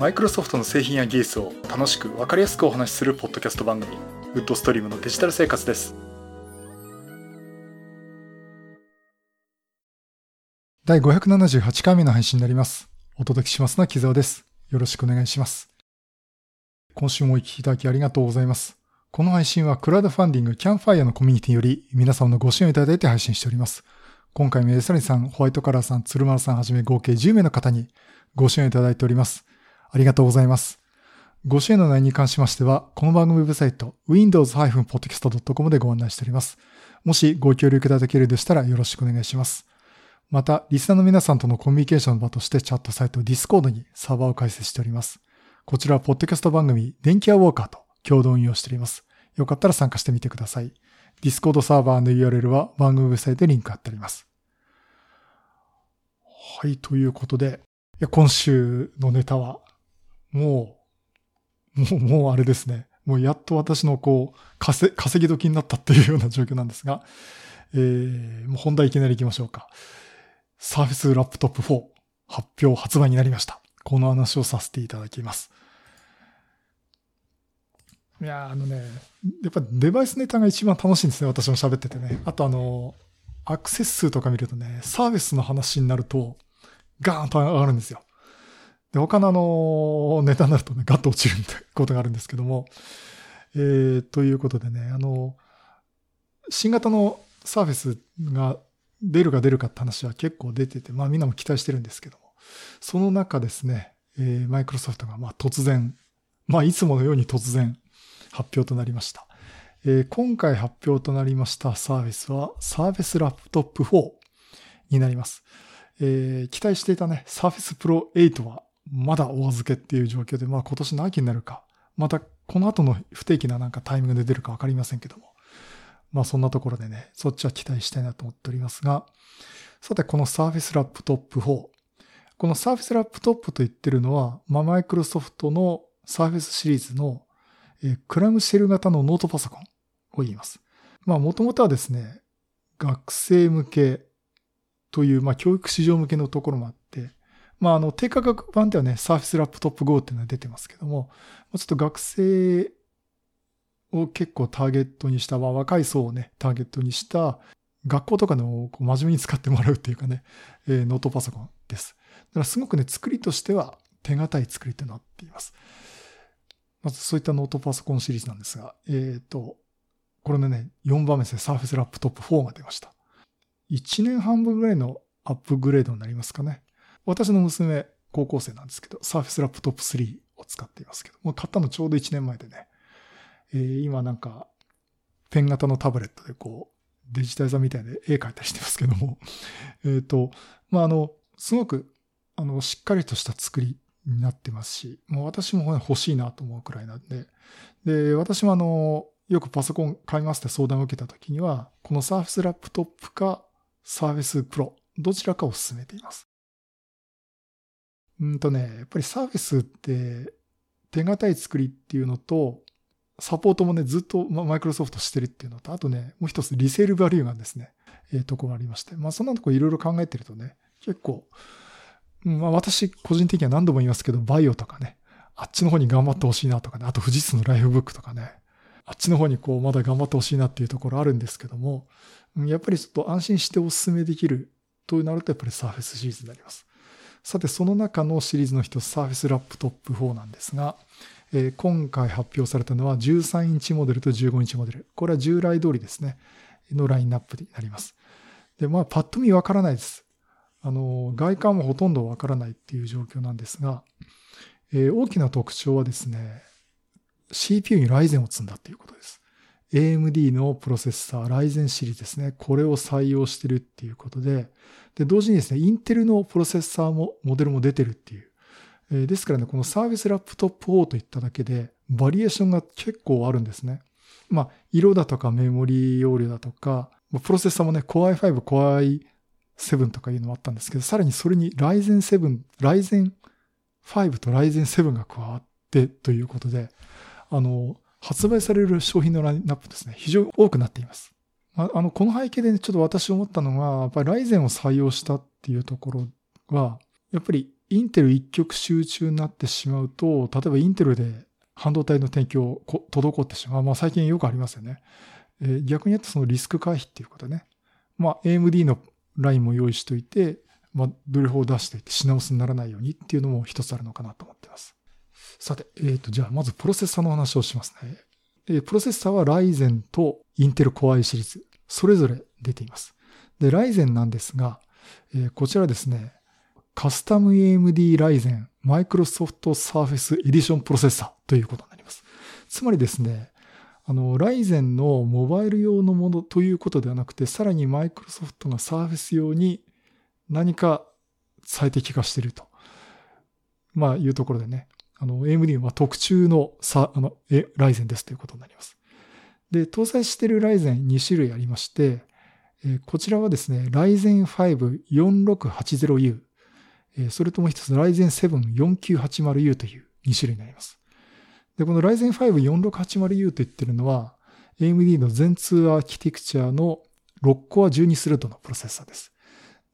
マイクロソフトの製品や技術を楽しく分かりやすくお話しするポッドキャスト番組ウッドストリームのデジタル生活です。第578回目の配信になります。お届けしますのは木澤です。よろしくお願いします。今週もお聞きいただきありがとうございます。この配信はクラウドファンディングキャンファイアのコミュニティより皆様のご支援をいただいて配信しております。今回もエサリさん、ホワイトカラーさん、鶴丸さんはじめ合計10名の方にご支援いただいております。ありがとうございます。ご支援の内容に関しましては、この番組ウェブサイト、windows-podcast.com でご案内しております。もしご協力いただけるでしたらよろしくお願いします。また、リスナーの皆さんとのコミュニケーションの場としてチャットサイト Discord にサーバーを開設しております。こちらはポッドキャスト番組、電気屋ウォーカーと共同運用しております。よかったら参加してみてください。Discord サーバーの URL は番組ウェブサイトでリンク貼ってあります。はい、ということで、今週のネタはもう、もう、もうあれですね。もうやっと私のこう、稼ぎ時になったっていうような状況なんですが、えー、もう本題いきなり行きましょうか。サーフェスラップトップ4発表発売になりました。この話をさせていただきます。いやあのね、やっぱデバイスネタが一番楽しいんですね。私も喋っててね。あとあの、アクセス数とか見るとね、サービスの話になると、ガーンと上がるんですよ。で、他のあの、ネタになるとね、ガッと落ちるみたいなことがあるんですけども、えー、ということでね、あの、新型のサーフェスが出るか出るかって話は結構出てて、まあみんなも期待してるんですけども、その中ですね、えー、マイクロソフトがまあ突然、まあいつものように突然発表となりました。えー、今回発表となりましたサービスは、サーフェスラップトップ4になります。えー、期待していたね、サーフェスプロ8はまだお預けっていう状況で、まあ今年の秋になるか、またこの後の不定期ななんかタイミングで出るかわかりませんけども、まあそんなところでね、そっちは期待したいなと思っておりますが、さてこの Surface Laptop 4。この Surface Laptop と言ってるのは、まあマイクロソフトの Surface シリーズの、えクラムシェル型のノートパソコンを言います。まあもともとはですね、学生向けという、まあ教育市場向けのところもあって、まあ、あの、低価格版ではね、Surface Laptop Go っていうのが出てますけども、ちょっと学生を結構ターゲットにした、まあ、若い層をね、ターゲットにした、学校とかのこう真面目に使ってもらうっていうかね、えー、ノートパソコンです。だからすごくね、作りとしては手堅い作りとなっています。まずそういったノートパソコンシリーズなんですが、えっ、ー、と、これのね、4番目ですね、Surface Laptop 4が出ました。1年半分ぐらいのアップグレードになりますかね。私の娘、高校生なんですけど、Surface Laptop 3を使っていますけど、もう買ったのちょうど1年前でね、えー、今なんか、ペン型のタブレットでこう、デジタルザみたいで絵描いたりしてますけども、えっ、と、まあ、あの、すごく、あの、しっかりとした作りになってますし、もう私も欲しいなと思うくらいなんで、で、私もあの、よくパソコン買いますって相談を受けた時には、この Surface Laptop か Surface Pro、どちらかを勧めています。うんとね、やっぱりサーフェスって手堅い作りっていうのと、サポートもね、ずっとマイクロソフトしてるっていうのと、あとね、もう一つリセールバリューがですね、えー、とこがありまして、まあそんなとこいろいろ考えてるとね、結構、まあ私個人的には何度も言いますけど、バイオとかね、あっちの方に頑張ってほしいなとかね、あと富士通のライフブックとかね、あっちの方にこうまだ頑張ってほしいなっていうところあるんですけども、やっぱりちょっと安心してお勧めできるとなるとやっぱりサーフェスシリーズになります。さて、その中のシリーズの一つ、Surface Laptop 4なんですが、えー、今回発表されたのは13インチモデルと15インチモデル。これは従来通りですね、のラインナップになります。で、まあ、パッと見わからないです。あの、外観もほとんどわからないっていう状況なんですが、えー、大きな特徴はですね、CPU に Ryzen を積んだっていうことです。AMD のプロセッサー、 Ryzen シリーズですね。これを採用してるっていうことで、で、同時にですね、インテルのプロセッサーも、モデルも出てるっていう。えー、ですからね、この Surface Laptop 4といっただけで、バリエーションが結構あるんですね。まあ、色だとかメモリー容量だとか、プロセッサーもね、Core i5、Core i7 とかいうのもあったんですけど、さらにそれに Ryzen 7、Ryzen 5と Ryzen 7が加わってということで、あの、発売される商品のラインナップですね、非常に多くなっています。まあの、この背景で、ね、ちょっと私思ったのが、やっぱりライゼンを採用したっていうところは、やっぱりインテル一極集中になってしまうと、例えばインテルで半導体の提供を滞ってしまう。まあ最近よくありますよね。えー、逆に言うとそのリスク回避っていうことね。まあ AMD のラインも用意しといて、まあドルフを出しておいて品薄にならないようにっていうのも一つあるのかなと思ってます。さて、えっ、ー、と、じゃあまずプロセッサーの話をしますね。えー、プロセッサーはライゼンとインテル Core i シリーズ、それぞれ出ています。で、ライゼンなんですが、えー、こちらですね、カスタム AMD Ryzen Microsoft Surface Edition プロセッサーということになります。つまりですね、あの、 Ryzen のモバイル用のものということではなくて、さらにマイクロソフトが Surface 用に何か最適化していると。まあ、いうところでね、あの、AMD は特注のさ、あの、え、 Ryzen ですということになります。で、搭載している Ryzen 2種類ありまして、えこちらはですね、ライゼン 5-4680U、えそれともう一つ、ライゼン 7-4980U という2種類になります。で、このライゼン 5-4680U と言ってるのは、AMD の Zen2 アーキテクチャの6コア12スレッドのプロセッサーです。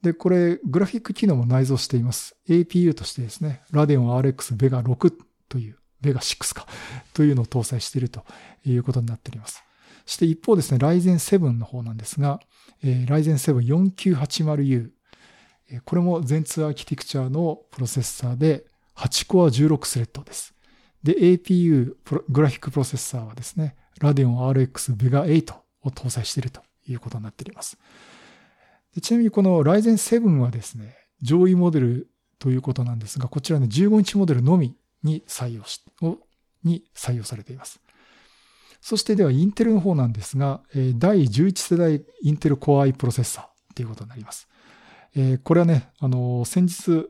で、これ、グラフィック機能も内蔵しています。APU としてですね、Radeon RX Vega 6という、Vega 6か、というのを搭載しているということになっております。そして一方ですね、Ryzen 7の方なんですが、えー、Ryzen 7 4980U。これも全通アーキテクチャのプロセッサーで8コア16スレッドです。で、APU、グラフィックプロセッサーはですね、Radeon RX Vega 8を搭載しているということになっております。でちなみにこの Ryzen 7はですね、上位モデルということなんですが、こちらの15インチモデルのみに採用し、をに採用されています。そしてではインテルの方なんですが、第11世代インテル Core i プロセッサーということになります。これはね、あの、先日、ちょ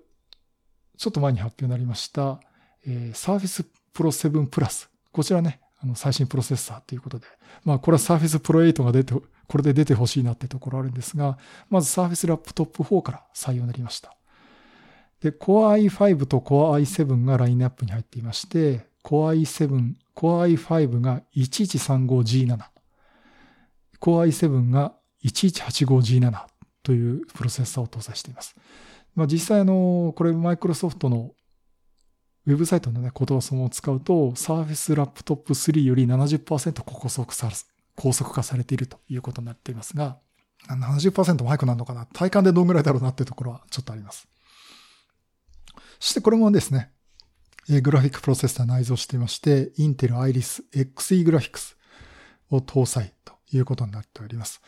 っと前に発表になりました、Surface Pro 7 Plus。こちらね、あの最新プロセッサーということで、まあこれは Surface Pro 8が出て、これで出てほしいなってところあるんですが、まず Surface Laptop 4から採用になりました。で、Core i5 と Core i7 がラインナップに入っていまして、Core i7、Core i5 が 1135G7、Core i7 が 1185G7 というプロセッサーを搭載しています。まあ、実際あの、これマイクロソフトのウェブサイトのね、コードソンを使うと、Surface Laptop 3より70%高速さ高速化されているということになっていますが、70%マイクなのかな？体感でどんぐらいだろうなっていうところはちょっとあります。そしてこれもですね、グラフィックプロセッサー内蔵していまして、Intel Iris Xe グラフィックスを搭載ということになっております。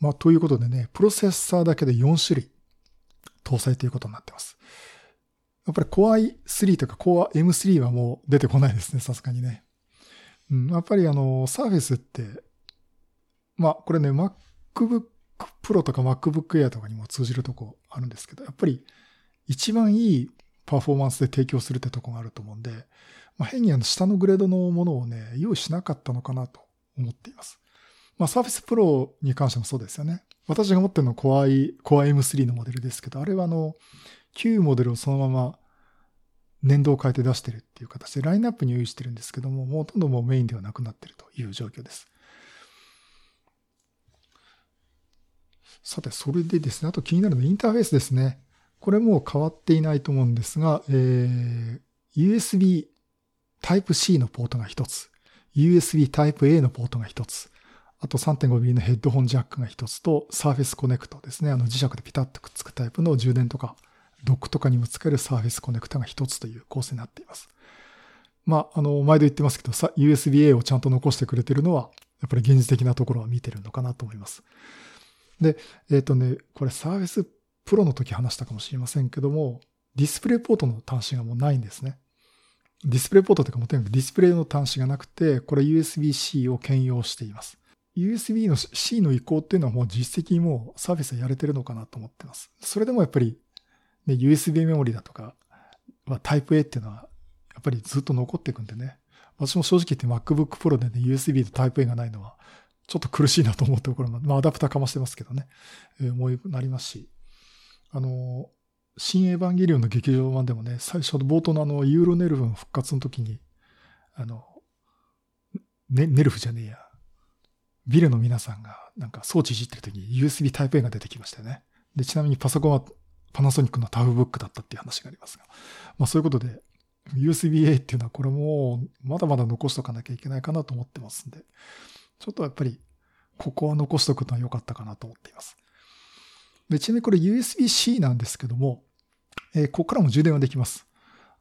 まあ、ということでね、プロセッサーだけで4種類搭載ということになっています。やっぱり Core i3 とか Core M3 はもう出てこないですね、さすがにね。うん、やっぱりあの、Surface って、まあ、これね、MacBook Pro とか MacBook Air とかにも通じるとこあるんですけど、やっぱり一番いいパフォーマンスで提供するってとこがあると思うんで、まあ、変にあの下のグレードのものをね、用意しなかったのかなと思っています。まあ、Surface Pro に関してもそうですよね。私が持ってるのは Core, i Core M3 のモデルですけど、あれはあの、旧モデルをそのまま年度を変えて出してるっていう形でラインナップに用意してるんですけども、もうほとんどもうメインではなくなってるという状況です。さて、それでですね、あと気になるのはインターフェースですね。これも変わっていないと思うんですが、えー、USB Type-C のポートが一つ、USB Type-A のポートが一つ、あと 3.5mm のヘッドホンジャックが一つと、Surface Connect ですね。あの磁石でピタッとくっつくタイプの充電とか、ドックとかにも使える Surface Connect が一つという構成になっています。まあ、あの、毎度言ってますけど、USB-A をちゃんと残してくれてるのは、やっぱり現実的なところは見てるのかなと思います。で、えっ、ー、とね、これ Surface プロの時話したかもしれませんけども、ディスプレイポートの端子がもうないんですね。ディスプレイポートというかもとにかくディスプレイの端子がなくて、これ USB-C を兼用しています。USB の C の移行っていうのはもう実績もうサービスはやれてるのかなと思ってます。それでもやっぱり、ね、USB メモリだとか、まあ、タイプ A っていうのはやっぱりずっと残っていくんでね。私も正直言って MacBook Pro でね、USB とタイプ A がないのはちょっと苦しいなと思うところも、まあアダプターかもしてますけどね、思いなりますし、あの、新エヴァンゲリオンの劇場版でもね、最初の冒頭のあの、ユーロネルフの復活の時に、あの、ね、ネルフじゃねえや。ビルの皆さんがなんか装置いじってる時に USB タイプ A が出てきましたよね。で、ちなみにパソコンは、パナソニックの Toughbook だったっていう話がありますが。まあそういうことで、USB-A っていうのはこれもまだまだ残しとかなきゃいけないかなと思ってますんで、ちょっとやっぱりここは残しとくのは良かったかなと思っています。で、ちなみにこれ USB-C なんですけども、えー、ここからも充電はできます。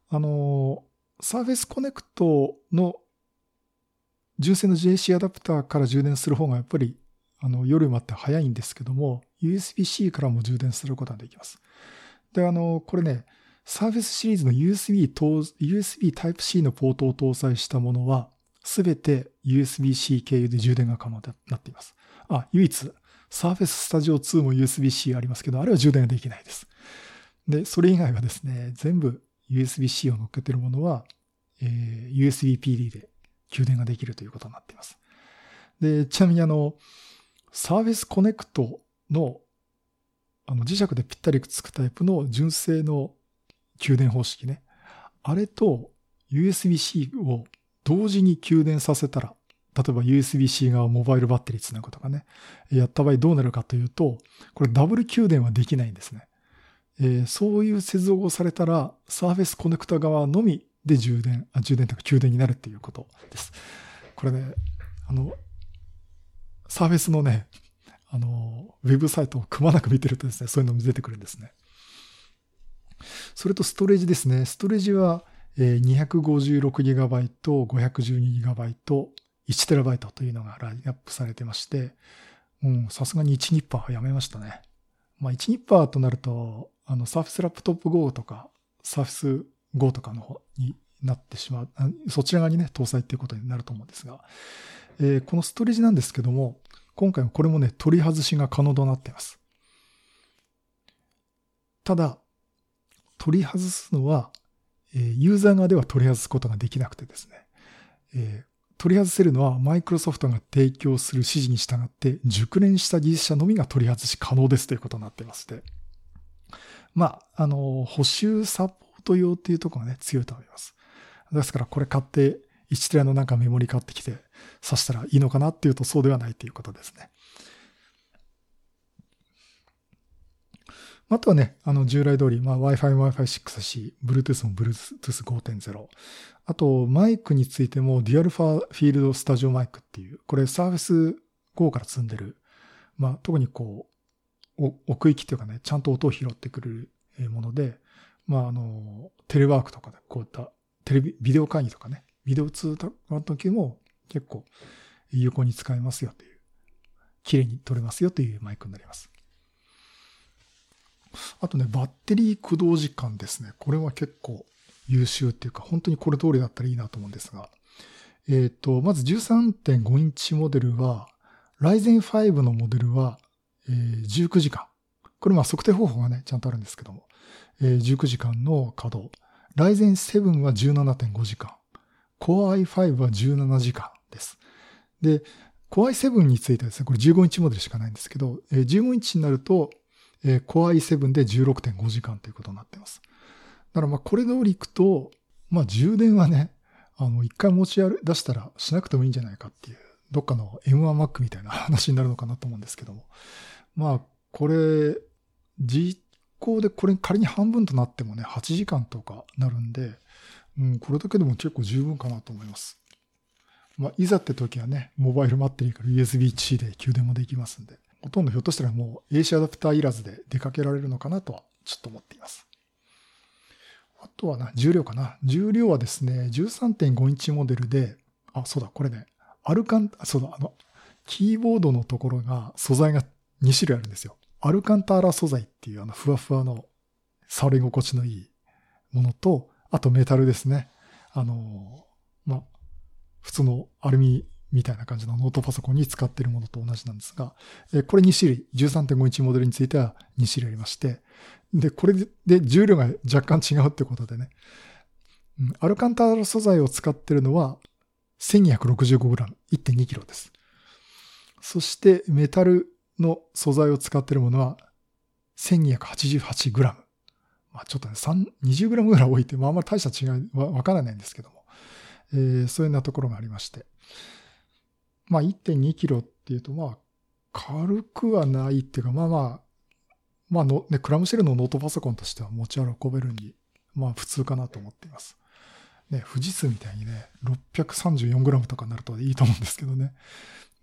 あのー、 Surface Connect の純正の JC アダプターから充電する方がやっぱりあの夜待って早いんですけども、USB-C からも充電することができます。で、あの、これね、サーフェスシリーズの USB, USB Type-C のポートを搭載したものは、すべて USB-C 経由で充電が可能となっています。あ、唯一、Surface Studio 2も USB-C ありますけど、あれは充電ができないです。で、それ以外はですね、全部 USB-C を乗っけてるものは、えー、USB-PD で給電ができるということになっています。で、ちなみにあの、Surface Connect のあの磁石でぴったりくっつくタイプの純正の給電方式ね。あれと USB-C を同時に給電させたら、例えば USB-C がモバイルバッテリーつなぐとかね、やった場合どうなるかというと、これダブル給電はできないんですね。えー、そういう接続をされたら、サーフェスコネクタ側のみで充電、あ充電というか給電になるっていうことです。これね、あの、サーフェスのね、あの、ウェブサイトをくまなく見てるとですね、そういうのも出てくるんですね。それとストレージですね。ストレージは 256GB、512GB、1TB というのがラインナップされてまして、うん、さすがに1ニッパーはやめましたね。まあ1ニッパーとなると、あの、Surface Laptop Go とか、Surface Go とかの方になってしまう、そちら側にね、搭載っていうことになると思うんですが、えー、このストレージなんですけども、今回はこれもね、取り外しが可能となっています。ただ、取り外すのは、えユーザー側では取り外すことができなくてですね、え取り外せるのはマイクロソフトが提供する指示に従って熟練した技術者のみが取り外し可能ですということになっていまして、まあ、あの、補修サポート用っていうところがね、強いと思います。ですからこれ買って1テラのなんかメモリ買ってきて挿したらいいのかなっていうとそうではないということですね。あとはね、あの従来通り、まあ、Wi-Fi も Wi-Fi6 だし、Bluetooth も Bluetooth 5.0。あと、マイクについても、デュアルファフィールドスタジオマイクっていう、これ Surface Go から積んでる、まあ、特にこう、奥行きっていうかね、ちゃんと音を拾ってくるもので、まあ、あの、テレワークとかで、こういったテレビ、ビデオ会議とかね、ビデオ通話の時も結構有効に使えますよという、綺麗に撮れますよというマイクになります。あとね、バッテリー駆動時間ですね。これは結構優秀っていうか、本当にこれ通りだったらいいなと思うんですが、えっ、ー、と、まず13.5インチモデルは、Ryzen 5のモデルは、えー、19時間。これまあ測定方法がね、ちゃんとあるんですけども、えー、19時間の稼働。Ryzen 7は17.5時間。Core i5 は17時間です。で、Core i7 についてはですね、これ15インチモデルしかないんですけど、15インチになると、Core i7 で16.5時間ということになっています。だからまあこれ通りいくと、まあ充電はね、あの、一回持ち出したらしなくてもいいんじゃないかっていう、どっかの M1Mac みたいな話になるのかなと思うんですけども。まあ、これ、実行でこれ仮に半分となってもね、8時間とかなるんで、うん、これだけでも結構十分かなと思います。まあ、いざって時はね、モバイルバッテリーから USB-C で給電もできますんで、ほとんどひょっとしたらもう AC アダプターいらずで出かけられるのかなとはちょっと思っています。あとはな、重量かな。重量はですね、13.5インチモデルで、あ、そうだ、これね、アルカン、そうだ、あの、キーボードのところが、素材が2種類あるんですよ。アルカンターラ素材っていうあの、ふわふわの触り心地のいいものと、あとメタルですね。あの、まあ、普通のアルミみたいな感じのノートパソコンに使っているものと同じなんですが、これ2種類、13.5インチモデルについては2種類ありまして、で、これで重量が若干違うってことでね、アルカンターラ素材を使っているのは 1265g、1.2kg です。そしてメタルの素材を使っているものは 1288g。まあ、ちょっとね、20グラムぐらい置いて、まあ、あんまり大した違いはわからないんですけど、えー、そういうようなところがありまして。まあ、1.2キロっていうと、まあ、軽くはないっていうか、まあまあ、まあの、ね、クラムシェルのノートパソコンとしては持ち運べるに、まあ普通かなと思っています。ね、富士通みたいにね、634g とかになるといいと思うんですけどね。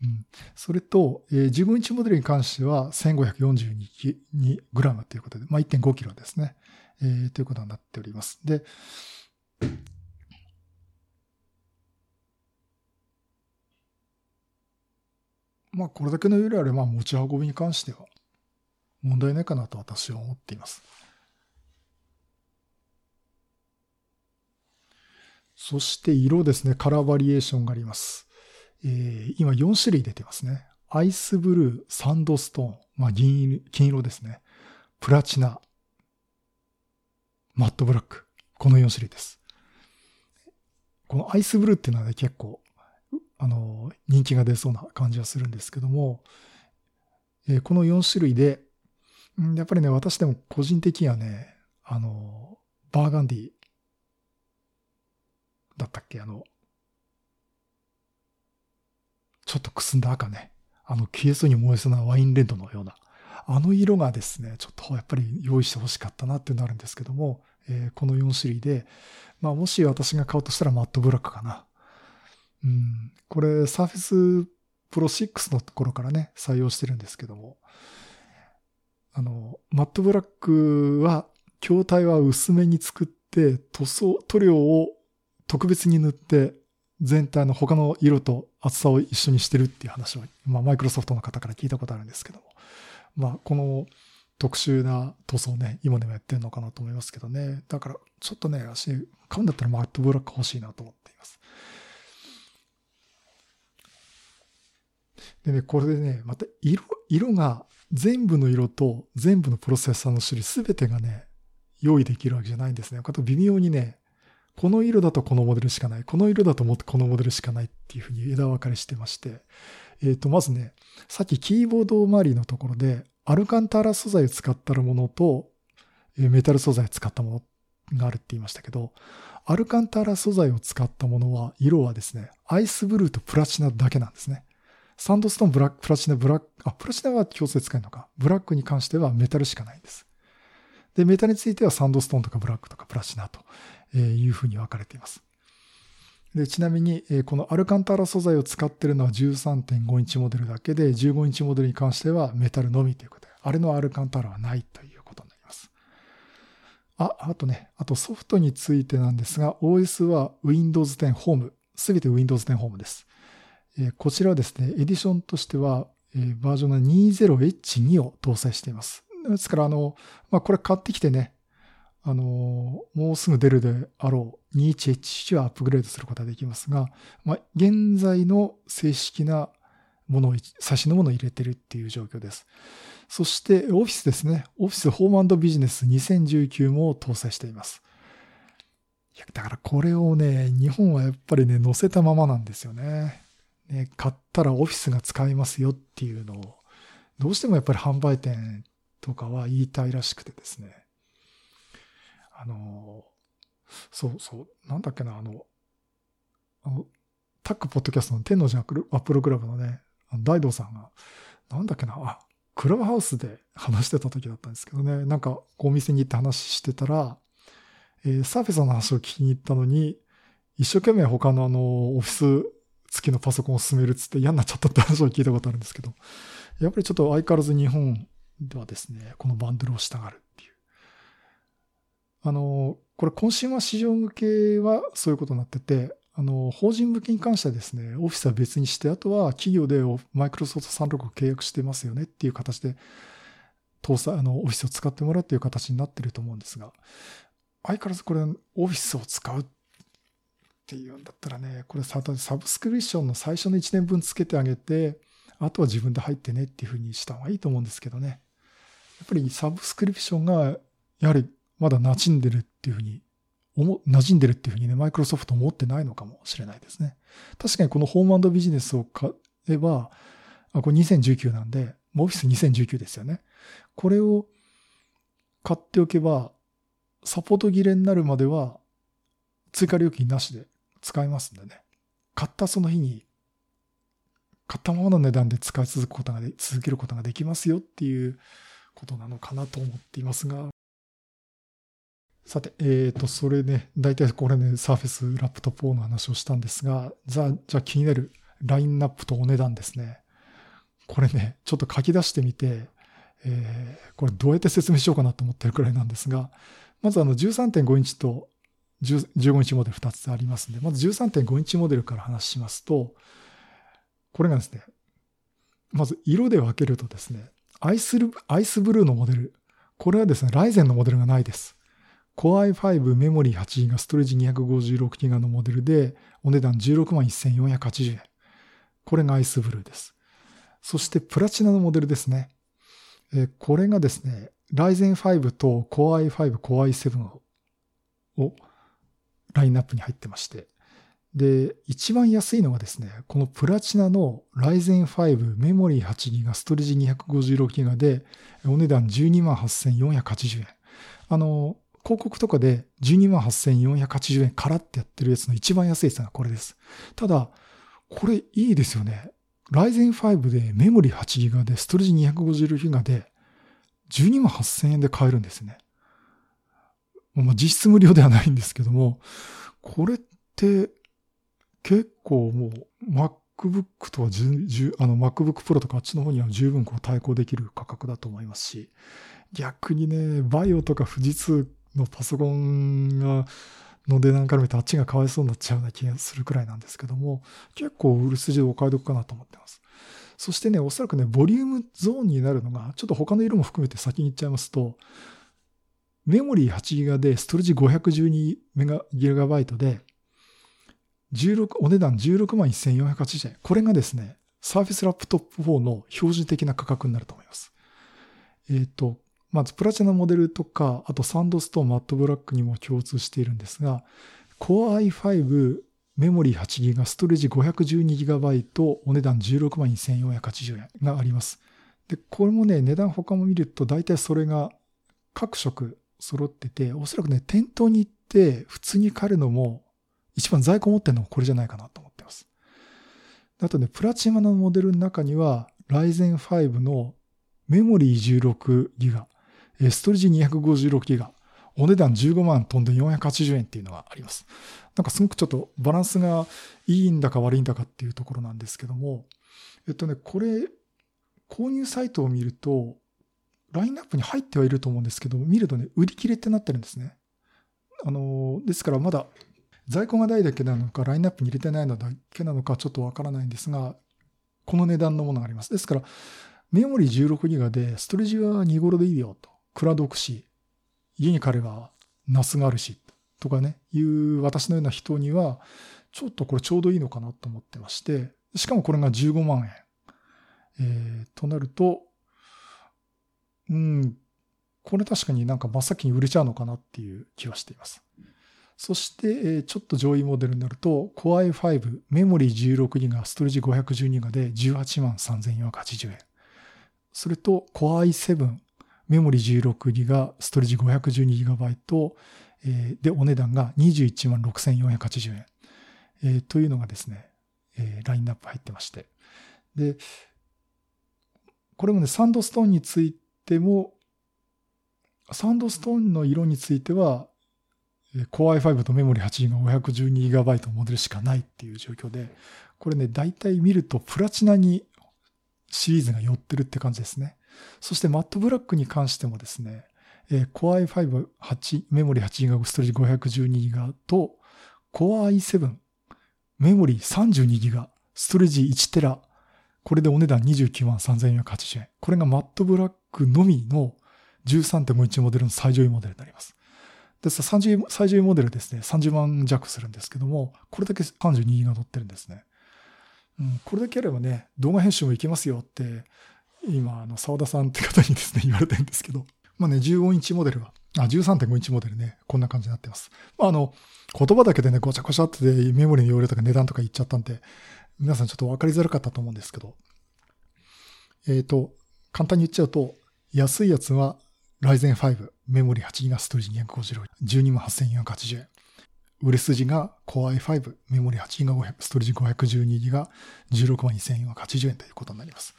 うん。それと、えー、15インチモデルに関しては 1542g ということで、まあ 1.5kg ですね。えー、ということになっております。で、まあこれだけの容量あれば持ち運びに関しては問題ないかなと私は思っています。そして色ですね、カラーバリエーションがあります。えー、今4種類出てますね。アイスブルー、サンドストーン、まあ銀色、金色ですね。プラチナ、マットブラック。この4種類です。このアイスブルーっていうのはね、結構、あの、人気が出そうな感じはするんですけども、え、この4種類で、やっぱりね、私でも個人的にはね、あの、バーガンディだったっけ？あの、ちょっとくすんだ赤ね。あの、消えそうに燃えそうなワインレッドのような。あの色がですね、ちょっとやっぱり用意してほしかったなってなるんですけども、えー、この4種類で、まあもし私が買うとしたらマットブラックかな。うん、これサーフェスプロ6の頃からね、採用してるんですけども、あの、マットブラックは、筐体は薄めに作って、塗装、塗料を特別に塗って、全体の他の色と厚さを一緒にしてるっていう話を、まあ、マイクロソフトの方から聞いたことあるんですけども。まあ、この特殊な塗装ね、今でもやってるのかなと思いますけどね。だから、ちょっとね、足、買うんだったらマットブラック欲しいなと思っています。でね、これでね、また色、色が全部の色と全部のプロセッサーの種類すべてがね、用意できるわけじゃないんですね。あと微妙にね、この色だとこのモデルしかない。この色だともっとこのモデルしかないっていうふうに枝分かれしてまして。えっ、ー、と、まずね、さっきキーボード周りのところで、アルカンタラ素材を使ったものと、メタル素材を使ったものがあるって言いましたけど、アルカンタラ素材を使ったものは、色はですね、アイスブルーとプラチナだけなんですね。サンドストーン、ブラック、プラチナ、ブラック、あ、プラチナは強制使えるのか。ブラックに関してはメタルしかないんです。で、メタルについてはサンドストーンとかブラックとかプラチナというふうに分かれています。でちなみに、このアルカンタラ素材を使っているのは13.5インチモデルだけで、15インチモデルに関してはメタルのみということで、あれのアルカンタラはないということになります。あ、あとね、あとソフトについてなんですが、OS は Windows 10 Home、すべて Windows 10 Home です。こちらはですね、エディションとしては、バージョンの 20H2 を搭載しています。ですから、あの、まあ、これ買ってきてね、あの、もうすぐ出るであろう 21H1 はアップグレードすることができますが、まあ、現在の正式なものを、最新のものを入れてるっていう状況です。そして、オフィスですね。オフィスホームビジネス2019も搭載しています。いや、だからこれをね、日本はやっぱりね、載せたままなんですよね。ね、買ったらオフィスが使えますよっていうのを、どうしてもやっぱり販売店とかは言いたいらしくてですね。あの、そうそう、なんだっけな、あの、あの、タックポッドキャストの天王寺アップルクラブのね、大道さんが、なんだっけな、あ、クラブハウスで話してた時だったんですけどね、なんかお店に行って話してたら、えー、サーフェスの話を聞きに行ったのに、一生懸命他のあの、オフィス付きのパソコンを進めるっつって嫌になっちゃったって話を聞いたことあるんですけど、やっぱりちょっと相変わらず日本ではですね、このバンドルをしたがるっていう。あの、これ、コンシューマー市場向けはそういうことになってて、あの、法人向けに関してはですね、オフィスは別にして、あとは企業でマイクロソフト36を契約してますよねっていう形で、搭載、あの、オフィスを使ってもらうっていう形になってると思うんですが、相変わらずこれ、オフィスを使うっていうんだったらね、これサブスクリプションの最初の1年分つけてあげて、あとは自分で入ってねっていうふうにした方がいいと思うんですけどね。やっぱりサブスクリプションが、やはりまだ馴染んでるっていうふうに、馴染んでるっていうふうにね、マイクロソフト思ってないのかもしれないですね。確かにこのホームビジネスを買えば、あ、これ2019なんで、オフィス2019ですよね。これを買っておけば、サポート切れになるまでは、追加料金なしで使えますんでね。買ったその日に、買ったままの値段で使い続くことがで、続けることができますよっていうことなのかなと思っていますが、さて、えっ、ー、と、それね、大体これね、サーフェスラップトップ4の話をしたんですが、じゃあ、じゃあ気になるラインナップとお値段ですね。これね、ちょっと書き出してみて、えー、これどうやって説明しようかなと思ってるくらいなんですが、まずあの13.5インチと15インチモデル2つありますんで、まず13.5インチモデルから話しますと、これがですね、まず色で分けるとですね、アイスアイスブルーのモデル。これはですね、ライゼンのモデルがないです。Core i5 メモリー 8GB ストレージ 256GB のモデルで、お値段16万1480円。これがアイスブルーです。そしてプラチナのモデルですね。えこれがですね、Ryzen 5と Core i5、Core i7 をラインナップに入ってまして。で、一番安いのがですね、このプラチナの Ryzen 5メモリー 8GB ストレージ 256GB でお値段128,480円。あの、広告とかで128,480円からってやってるやつの一番安いやつがこれです。ただ、これいいですよね。Ryzen 5でメモリー 8GB でストレージ 256GB で12万8000円で買えるんですね。まあ、実質無料ではないんですけども、これって結構もう MacBook とはあの MacBook Pro とかあっちの方には十分こう対抗できる価格だと思いますし、逆にね、バイオとか富士通のパソコンが、の値段から見てあっちがかわいそうになっちゃうような気がするくらいなんですけども、結構売る筋でお買い得かなと思ってます。そしてね、おそらくね、ボリュームゾーンになるのが、ちょっと他の色も含めて先に言っちゃいますと、メモリー 8GB でストレージ 512MB で、16、お値段16万1480円。これがですね、Surface Laptop 4の標準的な価格になると思います。えっ、ー、と、まずプラチナモデルとか、あとサンドストーン、マットブラックにも共通しているんですが、Core i5 メモリー 8GB、ストレージ 512GB、お値段16万1480円があります。で、これもね、値段他も見ると大体それが各色揃ってて、おそらくね、店頭に行って普通に買えるのも一番在庫持ってるのもこれじゃないかなと思ってます。あとね、プラチナのモデルの中には、Ryzen 5のメモリー 16GB、ストレージ 256GB、お値段15万飛んで480円っていうのがあります。なんかすごくちょっとバランスがいいんだか悪いんだかっていうところなんですけども、えっとね、これ、購入サイトを見ると、ラインナップに入ってはいると思うんですけど、見るとね、売り切れってなってるんですね。あの、ですからまだ在庫がないだけなのか、ラインナップに入れてないのだけなのかちょっとわからないんですが、この値段のものがあります。ですから、メモリ16ギガで、ストレージは2頃でいいよと。クラド置くし、家に帰れば NAS があるし、とかね、いう私のような人には、ちょっとこれちょうどいいのかなと思ってまして、しかもこれが15万円。えー、となると、うん、これ確かになんか真っ先に売れちゃうのかなっていう気はしています。そして、ちょっと上位モデルになると、Core i5 メモリー 16GB、ストレージ 512GB で18万3480円。それと Core i7 メモリー 16GB、ストレージ 512GB、えで、お値段が21万6480円、えー、というのがですね、えー、ラインナップ入ってまして。で、これもね、サンドストーンについてても、サンドストーンの色については、Core i5 とメモリ 8GB512GB モデルしかないっていう状況で、これね、大体見るとプラチナにシリーズが寄ってるって感じですね。そしてマットブラックに関してもですね、Core i5 8メモリ 8GB ストレージ 512GB と Core i7 メモリ 32GB ストレージ 1TB これでお値段29万3480円。これがマットブラックのみの13.51モデルの最上位モデルになります。ですから最上位モデルですね、30万弱するんですけども、これだけ32が乗ってるんですね。うん、これだけあればね、動画編集もいけますよって、今、あの、沢田さんって方にですね、言われてるんですけど、まあね、15インチモデルは、あ、13.5インチモデルね、こんな感じになってます。まあ、あの、言葉だけでね、ごちゃごちゃってメモリの容量とか値段とか言っちゃったんで、皆さんちょっと分かりづらかったと思うんですけど、えっ、ー、と、簡単に言っちゃうと、安いやつは Ryzen 5メモリ 8GB ストレージ256、12万8480円。売れ筋が Core i5 メモリ 8GB ストレージ 512GB 16万2480円ということになります。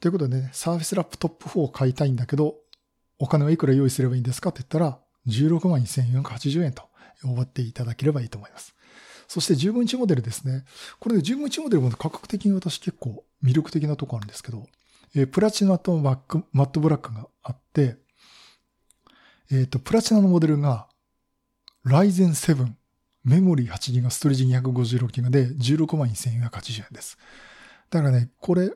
ということでね、サーフェスラップトップ4を買いたいんだけど、お金はいくら用意すればいいんですかって言ったら、16万1480円と覚っていただければいいと思います。そして15インチモデルですね。これで15インチモデルも価格的に私結構魅力的なとこあるんですけど、えー、プラチナとマックマットブラックがあって、えっ、ー、と、プラチナのモデルが、ライゼン7、メモリー8ギガ、ストレージ256ギガで16万1480円です。だからね、これ、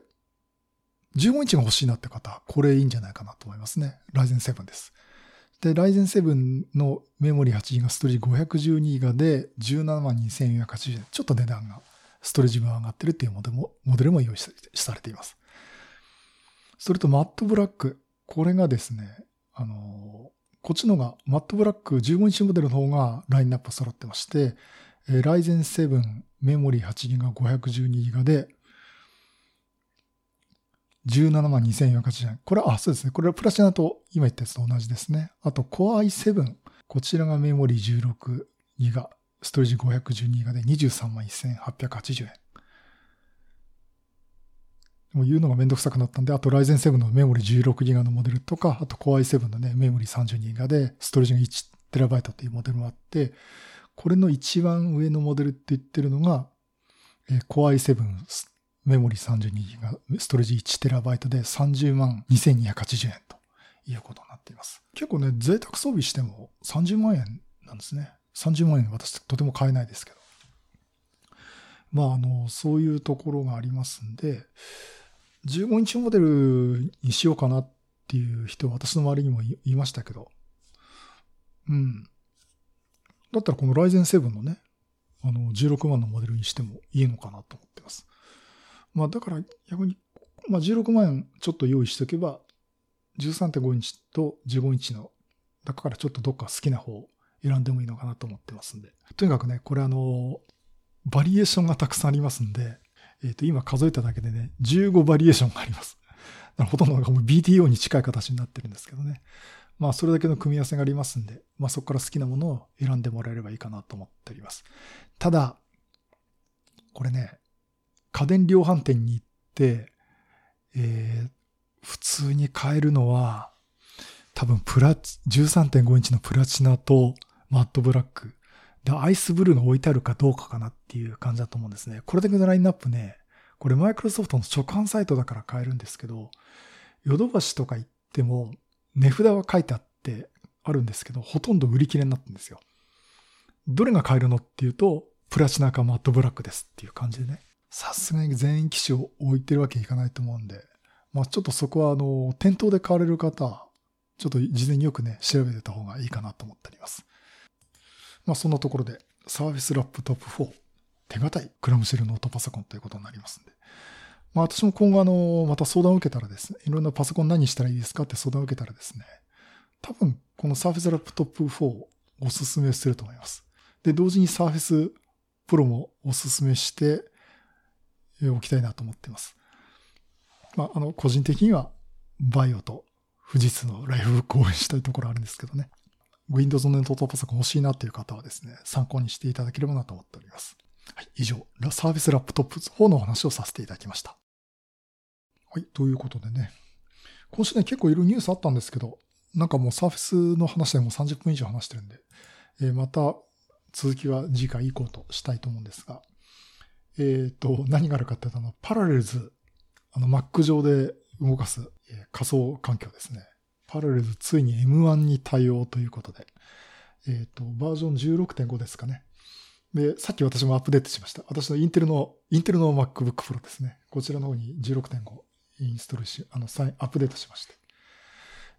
15インチが欲しいなって方、これいいんじゃないかなと思いますね。ライゼン7です。で、ライゼン7のメモリ8ギガ、ストレージ512ギガで17万2480円。ちょっと値段が、ストレージ分上がってるっていうモデルも、モデルも用意されています。それと、マットブラック。これがですね、あの、こっちのが、マットブラック15インチモデルの方がラインナップ揃ってまして、ライゼン7メモリー8ギガ512ギガで、17万2480円。これは、あ、そうですね。これはプラチナと今言ったやつと同じですね。あと、Core i7。こちらがメモリー16ギガ、ストレージ512ギガで23万1880円。もう言うのがめんどくさくなったんで、あと Ryzen 7のメモリー16ギガのモデルとか、あと Core i7 のね、メモリー32ギガで、ストレージが 1TB っていうモデルもあって、これの一番上のモデルって言ってるのが、えー、Core i7 メモリ32ギガ、ストレージ 1TB で30万2280円ということになっています。結構ね、贅沢装備しても30万円なんですね。30万円私とても買えないですけど。まあ、あの、そういうところがありますんで、15インチモデルにしようかなっていう人は、私の周りにもいましたけど、うん。だったらこの Ryzen 7のね、あの、16万のモデルにしてもいいのかなと思ってます。まあだから逆に、まあ16万円ちょっと用意しておけば、13.5インチと15インチの、だからちょっとどっか好きな方を選んでもいいのかなと思ってますんで。とにかくね、これあの、バリエーションがたくさんありますんで、えっ、ー、と、今数えただけでね、15バリエーションがあります。ほとんどがもう BTO に近い形になってるんですけどね。まあ、それだけの組み合わせがありますんで、まあ、そこから好きなものを選んでもらえればいいかなと思っております。ただ、これね、家電量販店に行って、えー、普通に買えるのは、多分プラチ13.5インチのプラチナとマットブラック。で、アイスブルーの置いてあるかどうかかなっていう感じだと思うんですね。これだけのラインナップね、これマイクロソフトの直販サイトだから買えるんですけど、ヨドバシとか行っても値札は書いてあってあるんですけど、ほとんど売り切れになってるんですよ。どれが買えるのっていうと、プラチナかマットブラックですっていう感じでね。さすがに全員機種を置いてるわけいかないと思うんで、まあちょっとそこはあの、店頭で買われる方、ちょっと事前によくね、調べてた方がいいかなと思っております。まあそんなところで、サービスラップトップ4、手堅いクラムシェルノートパソコンということになりますんで。まあ私も今後あの、また相談を受けたらですね、いろんなパソコン何したらいいですかって相談を受けたらですね、多分この Surface Laptop 4をおすすめすると思います。で、同時に Surface Pro もおすすめしておきたいなと思っています。まあ、あの、個人的には VAIO と富士通の LIFEBOOK を応援したいところあるんですけどね。Windows のノートパソコン欲しいなっていう方はですね、参考にしていただければなと思っております。はい、以上、サービスラップトップ4のお話をさせていただきました。はい、ということでね、今週ね、結構いろいろニュースあったんですけど、なんかもうサーフェスの話でもう30分以上話してるんで、えー、また続きは次回以降としたいと思うんですが、えっ、ー、と、何があるかっていうと、あの、パラレルズ、あの、Mac 上で動かす、えー、仮想環境ですね。パラレルズついに M1 に対応ということで、えっ、ー、と、バージョン16.5ですかね。で、さっき私もアップデートしました。私のインテルの、インテルの MacBook Pro ですね。こちらの方に16.5インストールし、あの、アップデートしまして、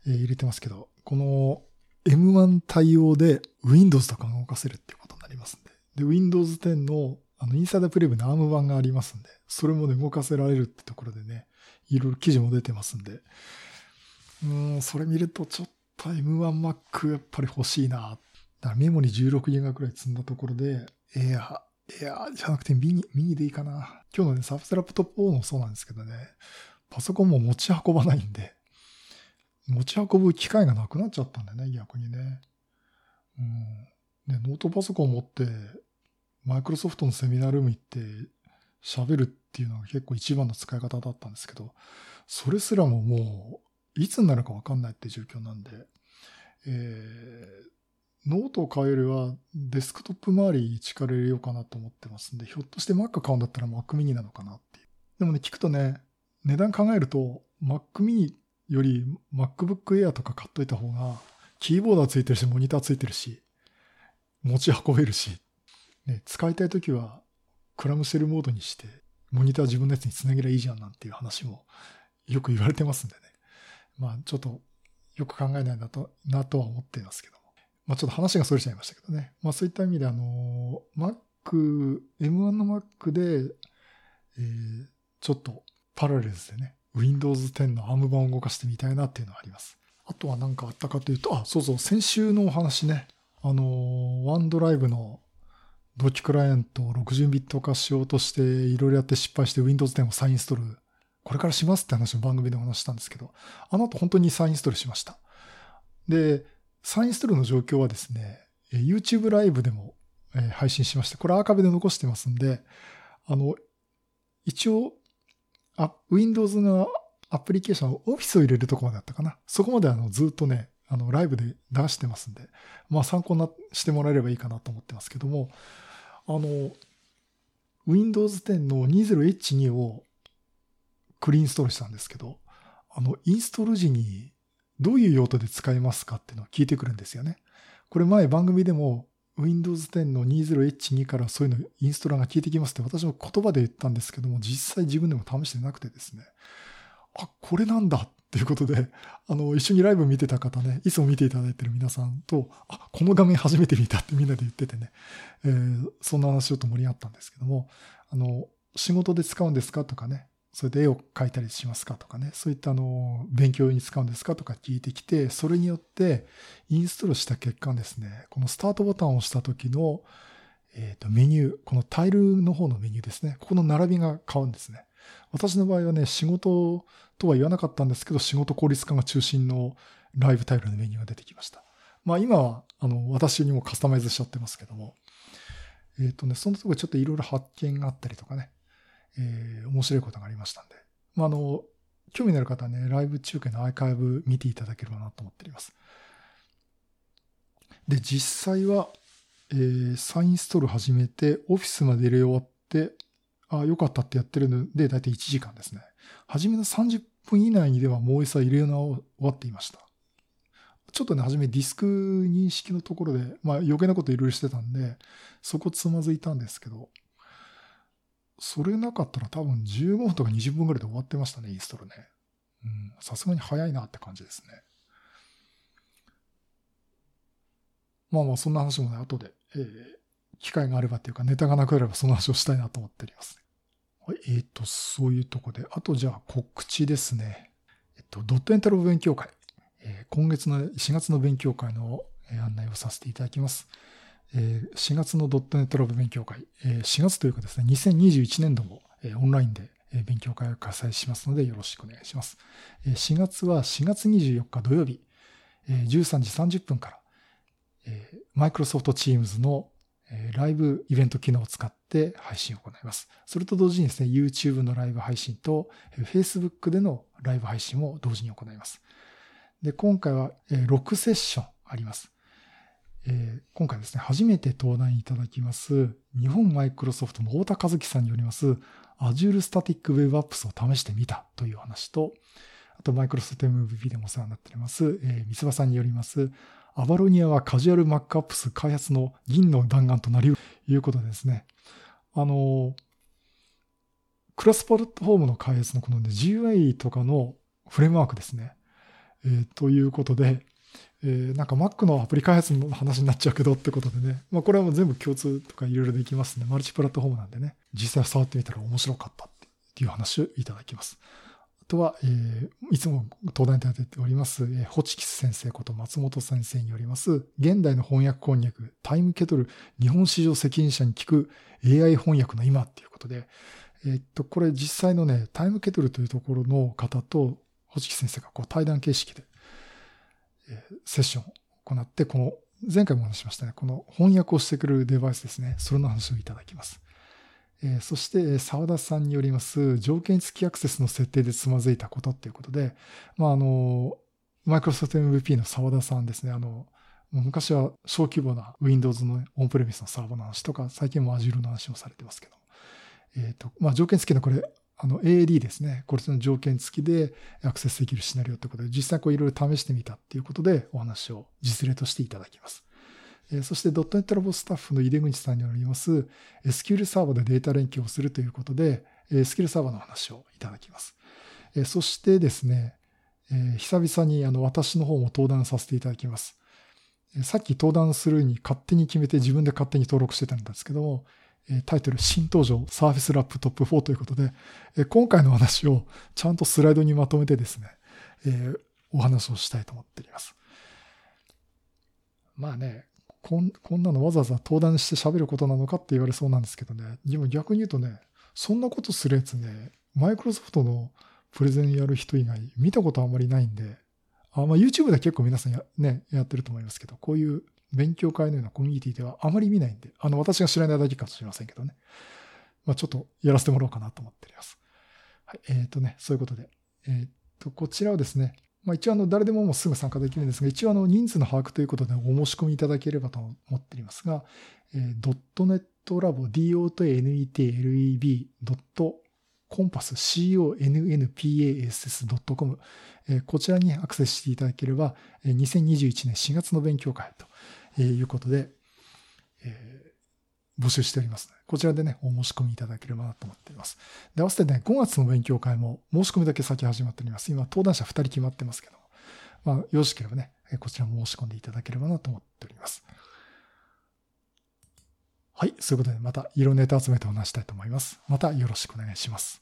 えー、入れてますけど、この M1 対応で Windows とか動かせるっていうことになりますんで。で、Windows 10のあの、インサイダープレイブのアーム版がありますんで、それもね、動かせられるってところでね、いろいろ記事も出てますんで、うん、それ見るとちょっと M1Mac やっぱり欲しいな。だからメモリ 16GB くらい積んだところで、エア、エアじゃなくてミニ、ミニでいいかな。今日のね、サブスラップトップ4もそうなんですけどね、パソコンも持ち運ばないんで、持ち運ぶ機会がなくなっちゃったんだよね、逆にね。うん。で、ノートパソコン持って、マイクロソフトのセミナールーム行って喋るっていうのが結構一番の使い方だったんですけど、それすらももう、いつになるかわかんないって状況なんで、えー、ノートを買うよりはデスクトップ周りに力入れようかなと思ってますんで、ひょっとして Mac 買うんだったら Mac mini なのかなっていう。でもね、聞くとね、値段考えると Mac mini より MacBook Air とか買っといた方が、キーボードはついてるし、モニターついてるし、持ち運べるし、ね、使いたいときはクラムシェルモードにして、モニター自分のやつにつなげりゃいいじゃんなんていう話もよく言われてますんでね。まあちょっとよく考えないなと、なとは思っていますけども。まあちょっと話が逸れちゃいましたけどね。まあそういった意味であの、Mac、M1 の Mac で、えー、ちょっとパラレルズでね、Windows 10の ARM 版を動かしてみたいなっていうのはあります。あとは何かあったかというと、あ、そうそう、先週のお話ね。あの、ワンドライブの同期クライアントを60ビット化しようとして、いろいろやって失敗して Windows 10を再インストール、これからしますって話を番組でお話したんですけど、あの後本当に再インストールしました。で、再インストールの状況はですね、YouTube ライブでも配信しまして、これアーカイブで残してますんで、あの、一応、Windows のアプリケーション、Office を入れるとこまでだったかな。そこまであのずっとね、あの、ライブで出してますんで、まあ参考にしてもらえればいいかなと思ってますけども、あの、Windows 10の 20H2 をクリインストールしたんですけど、あの、インストール時にどういう用途で使えますかっていうのを聞いてくるんですよね。これ前番組でも Windows 10の 20H2 からそういうのインストーラーが聞いてきますって私も言葉で言ったんですけども、実際自分でも試してなくてですね、あ、これなんだっていうことで、あの、一緒にライブ見てた方ね、いつも見ていただいてる皆さんと、あ、この画面初めて見たってみんなで言っててね、えー、そんな話をと盛り上がったんですけども、あの、仕事で使うんですかとかね、それで絵を描いたりしますかとかね、そういったあの、勉強に使うんですかとか聞いてきて、それによってインストールした結果ですね、このスタートボタンを押した時の、えっ、ー、と、メニュー、このタイルの方のメニューですね、ここの並びが変わるんですね。私の場合はね、仕事とは言わなかったんですけど、仕事効率化が中心のライブタイルのメニューが出てきました。まあ今は、あの、私にもカスタマイズしちゃってますけども、えっ、ー、とね、そのところちょっといろいろ発見があったりとかね、えー、面白いことがありましたんで、まああの、興味のある方はね、ライブ中継のアーカイブ見ていただければなと思っております。で、実際は、えー、再インストール始めて、オフィスまで入れ終わって、あ、よかったってやってるので、だいたい1時間ですね。初めの30分以内にではもう一切入れ終わっていました。ちょっとね、初めディスク認識のところで、まあ余計なこといろいろしてたんで、そこつまずいたんですけど、それなかったら多分15分とか20分ぐらいで終わってましたね、インストールね。うん、さすがに早いなって感じですね。まあまあ、そんな話もね、後で、えー、機会があればっていうか、ネタがなければその話をしたいなと思っております。はい、えっ、ー、と、そういうとこで。あとじゃあ告知ですね。えっと、ドットエンタロ勉強会。えー、今月の4月の勉強会の案内をさせていただきます。えー、4月のドットネットラブ勉強会。えー、4月というかですね、2021年度も、えー、オンラインで勉強会を開催しますのでよろしくお願いします。4月は4月24日土曜日、13時30分から、Microsoft Teams のライブイベント機能を使って配信を行います。それと同時にですね、YouTube のライブ配信と Facebook でのライブ配信も同時に行います。で、今回は6セッションあります。え、今回ですね、初めて登壇いただきます、日本マイクロソフトの太田和樹さんによります、Azure Static Web Apps を試してみたという話と、あとマイクロソフト MVP でもお世話になっております、えー、三葉さんによります、アバロニアはカジュアル MacApps 開発の銀の弾丸となりうということでですね、あの、クラスプラットフォームの開発のこの、ね、GUI とかのフレームワークですね。えー、ということで、えー、なんか Mac のアプリ開発の話になっちゃうけどってことでね。まあこれはもう全部共通とかいろいろできますね。マルチプラットフォームなんでね。実際触ってみたら面白かったっていう話をいただきます。とは、えー、いつも登壇いただいております、えー、ホチキス先生こと松本先生によります、現代の翻訳こんにゃく、タイムケトル、日本市場責任者に聞く AI 翻訳の今っていうことで、えー、っと、これ実際のね、タイムケトルというところの方と、ホチキス先生がこう対談形式でえセッションを行って、この、前回もお話しましたね、この翻訳をしてくれるデバイスですね、それの話をいただきます。えー、そして澤田さんによります条件付きアクセスの設定でつまずいたことっていうことで、まあ、あの、マイクロソフト MVP の澤田さんですね、あの、昔は小規模な Windows のオンプレミスのサーバーの話とか、最近も Azure の話もされてますけど、えっ、ー、と、まあ、条件付きのこれ、あの AAD ですね。これの条件付きでアクセスできるシナリオということで、実際こういろいろ試してみたっていうことでお話を実例としていただきます。そして .NET ラボスタッフの井出口さんによります SQL サーバーでデータ連携をするということで SQL サーバーの話をいただきます。そしてですね、久々にあの私の方も登壇させていただきます。さっき登壇するに勝手に決めて自分で勝手に登録してたんですけども、タイトル新登場サーフェスラップトップ4ということで、今回の話をちゃんとスライドにまとめてですね、お話をしたいと思っております。まあね、こんこんなのわざわざ登壇して喋ることなのかって言われそうなんですけどね。でも逆に言うとね、そんなことするやつね、マイクロソフトのプレゼンやる人以外見たことあんまりないんで、あまあ、YouTube では結構皆さんや,、ね、やってると思いますけど、こういう勉強会のようなコミュニティではあまり見ないんで、あの、私が知らないだけかもしれませんけどね。まあ、ちょっとやらせてもらおうかなと思っております。はい。えっ、ー、とね、そういうことで。えっ、ー、と、こちらをですね、まあ、一応あの誰でももうすぐ参加できるんですが、一応あの人数の把握ということでお申し込みいただければと思っていますが、えー、.net lab, dot.net.leb. コンパス connpass.com、えー、こちらにアクセスしていただければ、2021年4月の勉強会ということで、えー、募集しております。こちらでね、お申し込みいただければなと思っています。で、合わせてね、5月の勉強会も申し込みだけ先始まっております。今、登壇者2人決まってますけど、まあ、よろしければね、こちらも申し込んでいただければなと思っております。はい、そういうことでまた色ネタ集めてお話したいと思います。またよろしくお願いします。